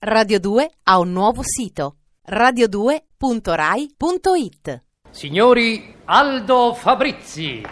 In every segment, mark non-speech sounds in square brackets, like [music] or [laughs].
Radio 2 ha un nuovo sito radio2.rai.it. Signori Aldo Fabrizi.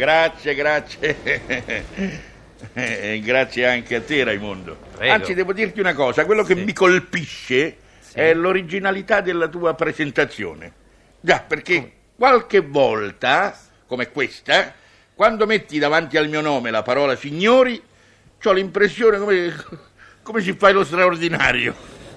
Grazie, grazie. [laughs] E grazie anche a te, Raimondo. Prego. Anzi, devo dirti una cosa: quello che Sì. mi colpisce è l'originalità della tua presentazione. Già, perché qualche volta, come questa, quando metti davanti al mio nome la parola signori, ho l'impressione come, come si fa lo straordinario.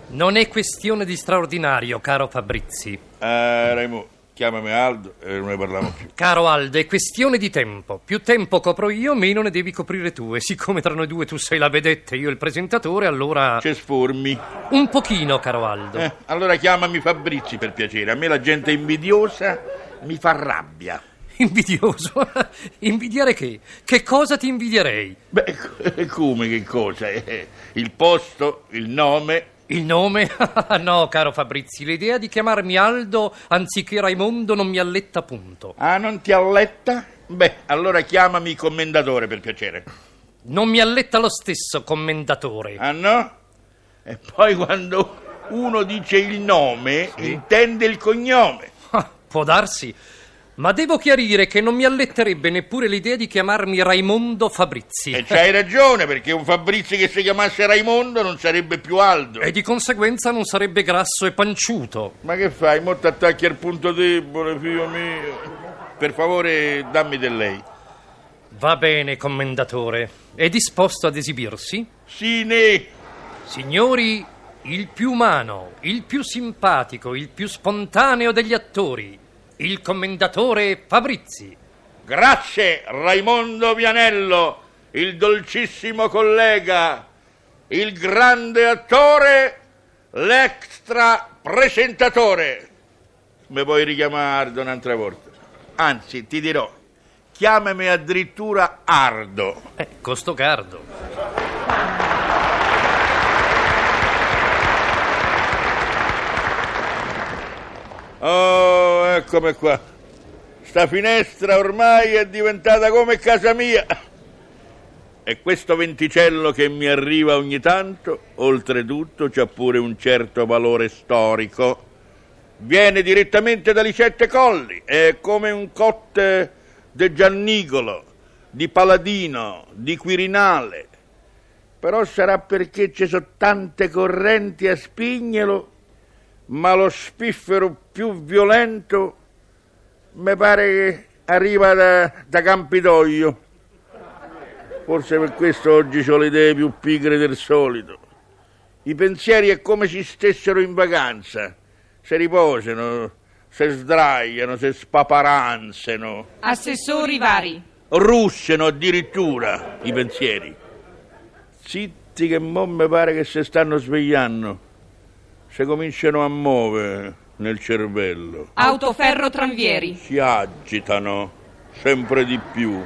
Non è questione di straordinario, caro Fabrizi. Ah, Raimondo, chiamami Aldo e non ne parliamo più. Caro Aldo, è questione di tempo. Più tempo copro io, meno ne devi coprire tu. E siccome tra noi due tu sei la vedetta e io il presentatore, allora... C'è sformi. Un pochino, caro Aldo. Eh, allora chiamami Fabrizi per piacere. A me la gente invidiosa mi fa rabbia. Invidioso. [laughs] Invidiare che? Che cosa ti invidierei? Beh, co- [laughs] come che cosa? Eh, Il posto, il nome. Il nome? [laughs] no, caro Fabrizi, l'idea di chiamarmi Aldo anziché Raimondo non mi alletta punto. Ah, non ti alletta? Beh, allora chiamami commendatore per piacere. Non mi alletta lo stesso commendatore. Ah no? E poi quando uno dice il nome, intende il cognome. Ah, [laughs] può darsi, ma devo chiarire che non mi alletterebbe neppure l'idea di chiamarmi Raimondo Fabrizi. E c'hai ragione, perché un Fabrizi che si chiamasse Raimondo non sarebbe più Aldo. E di conseguenza non sarebbe grasso e panciuto. Ma che fai? Mo attacchi al punto debole, figlio mio. Per favore, dammi del lei. Va bene, commendatore. È disposto ad esibirsi? Sì, ne. Signori, il più umano, il più simpatico, il più spontaneo degli attori, il commendatore Fabrizi. Grazie, Raimondo Vianello, il dolcissimo collega, il grande attore, l'extra presentatore. Mi puoi richiamare Ardo un'altra volta? Anzi, ti dirò, chiamami addirittura Ardo. Eh, costo cardo. Eccomi qua. Sta finestra ormai è diventata come casa mia. E questo venticello che mi arriva ogni tanto, oltretutto, c'ha pure un certo valore storico. Viene direttamente da Licette Colli, è come un cotte di Giannicolo, di Paladino, di Quirinale. Però sarà perché ci sono tante correnti a spignelo ma lo spiffero più violento mi pare che arriva da, da Campidoglio. Forse per questo oggi ho le idee più pigre del solito. I pensieri è come se stessero in vacanza, si riposano, si sdraiano, si spaparanzano, Assessori vari. russano addirittura i pensieri. Zitti che mo mi pare che si stanno svegliando, si cominciano a muovere nel cervello. Autoferro tranvieri. si agitano sempre di più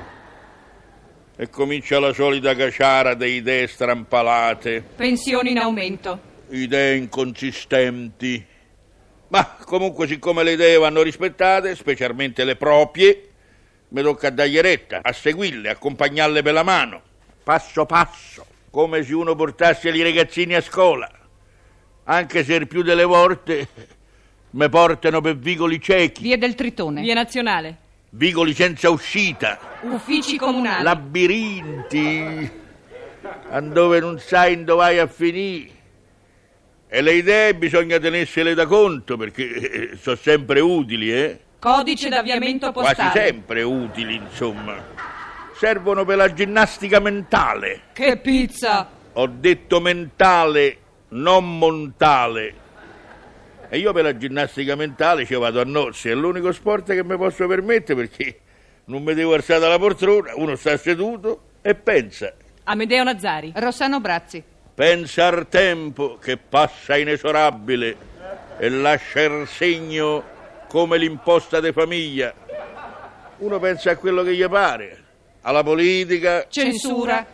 e comincia la solita caciara di idee strampalate, Pensioni in aumento. idee inconsistenti. Ma comunque, siccome le idee vanno rispettate, specialmente le proprie, mi tocca dargli retta, a seguirle, accompagnarle per la mano, passo passo, come se uno portasse i ragazzini a scuola. Anche se più delle volte mi portano per vicoli ciechi. Via del Tritone. Via Nazionale. vicoli senza uscita, Uffici comunali. labirinti, dove non sai dove vai a finire. E le idee bisogna tenersele da conto perché eh, sono sempre utili, eh? Codice d'avviamento Quasi postale. sempre utili, insomma. Servono per la ginnastica mentale. Che pizza! Ho detto mentale, non montale. E io per la ginnastica mentale ci vado a nozze, è l'unico sport che mi posso permettere perché non mi devo alzare dalla poltrona, uno sta seduto e pensa. Amedeo Nazzari. Rossano Brazzi. Pensa al tempo che passa inesorabile e lascia il segno come l'imposta de famiglia. Uno pensa a quello che gli pare, alla politica. Censura.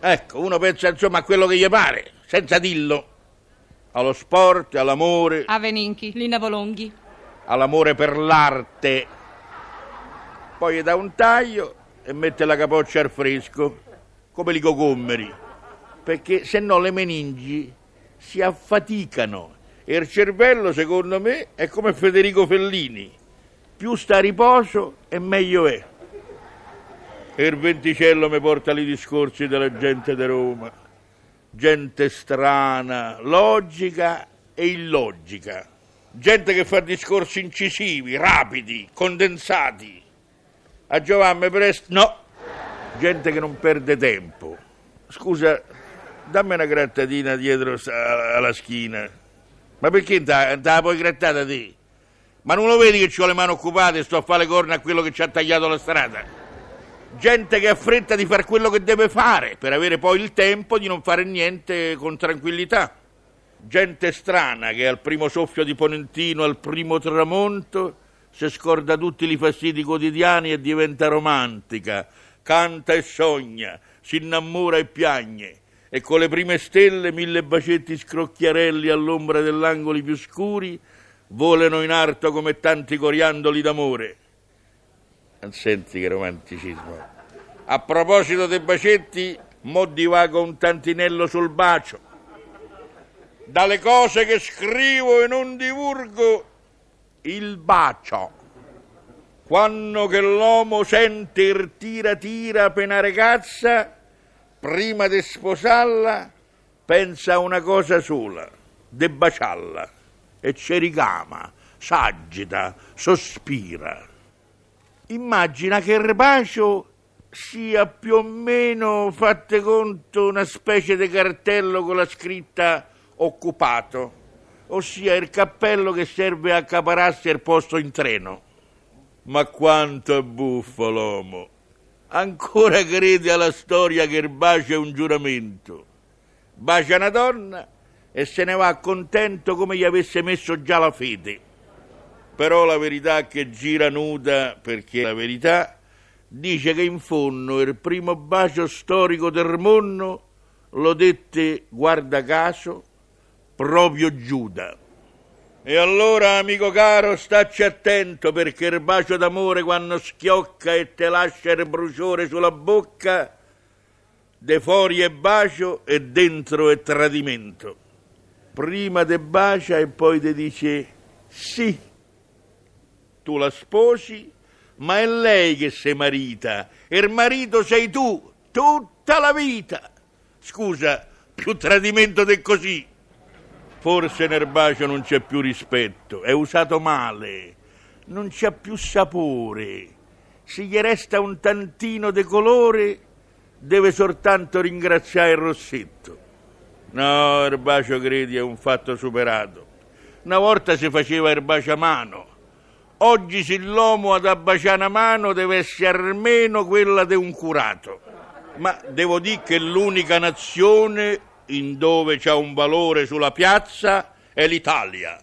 Ecco, uno pensa insomma a quello che gli pare, senza dillo. Allo sport, all'amore, Aveninchi. Lina Volonghi. all'amore per l'arte. Poi dà un taglio e mette la capoccia al fresco, come i cocommeri, perché se no le meningi si affaticano e il cervello, secondo me, è come Federico Fellini. Più sta a riposo e meglio è. E il venticello mi porta ai discorsi della gente di Roma. Gente strana, logica e illogica. Gente che fa discorsi incisivi, rapidi, condensati. A Giovanni Presto, no. Gente che non perde tempo. Scusa, dammi una grattatina dietro alla schiena. Ma perché te la puoi grattata te? Ma non lo vedi che ho le mani occupate e sto a fare le corna a quello che ci ha tagliato la strada? Gente che ha fretta di fare quello che deve fare per avere poi il tempo di non fare niente con tranquillità. Gente strana che al primo soffio di Ponentino, al primo tramonto, si scorda tutti i fastidi quotidiani e diventa romantica, canta e sogna, si innamora e piagne, e con le prime stelle, mille bacetti scrocchiarelli all'ombra dell'angoli più scuri, volano in arto come tanti coriandoli d'amore. Senti che romanticismo. A proposito dei bacetti, mo divago un tantinello sul bacio. Dalle cose che scrivo e non divulgo, il bacio. Quando che l'uomo sente il tira tira per una ragazza, prima di sposarla, pensa a una cosa sola, de baciarla, e ci ricama, s'agita, sospira. Immagina che il bacio sia più o meno, fatte conto, una specie di cartello con la scritta occupato, ossia il cappello che serve a accapararsi il posto in treno. Ma quanto è buffo l'uomo! Ancora crede alla storia che il bacio è un giuramento. Bacia una donna e se ne va contento come gli avesse messo già la fede. Però la verità che gira nuda, perché la verità dice che in fondo il primo bacio storico del mondo lo dette, guarda caso, proprio Giuda. E allora, amico caro, stacci attento perché il bacio d'amore quando schiocca e te lascia il bruciore sulla bocca, de fuori è bacio e dentro è tradimento. Prima te bacia e poi ti dice sì, tu la sposi, ma è lei che sei marita, e il marito sei tu, tutta la vita. Scusa, più tradimento di così. Forse nel bacio non c'è più rispetto, è usato male, non c'ha più sapore. Se gli resta un tantino di colore, deve soltanto ringraziare il rossetto. No, il bacio, credi, è un fatto superato. Una volta si faceva il bacio a mano. Oggi se l'uomo ad abbaciare una mano deve essere almeno quella di un curato. Ma devo dire che l'unica nazione in dove c'è un valore sulla piazza è l'Italia.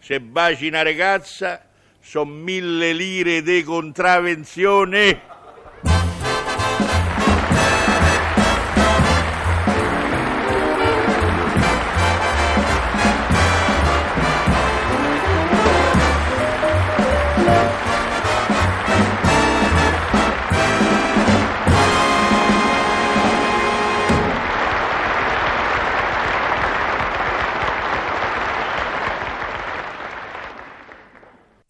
Se baci una ragazza, sono mille lire di contravenzione.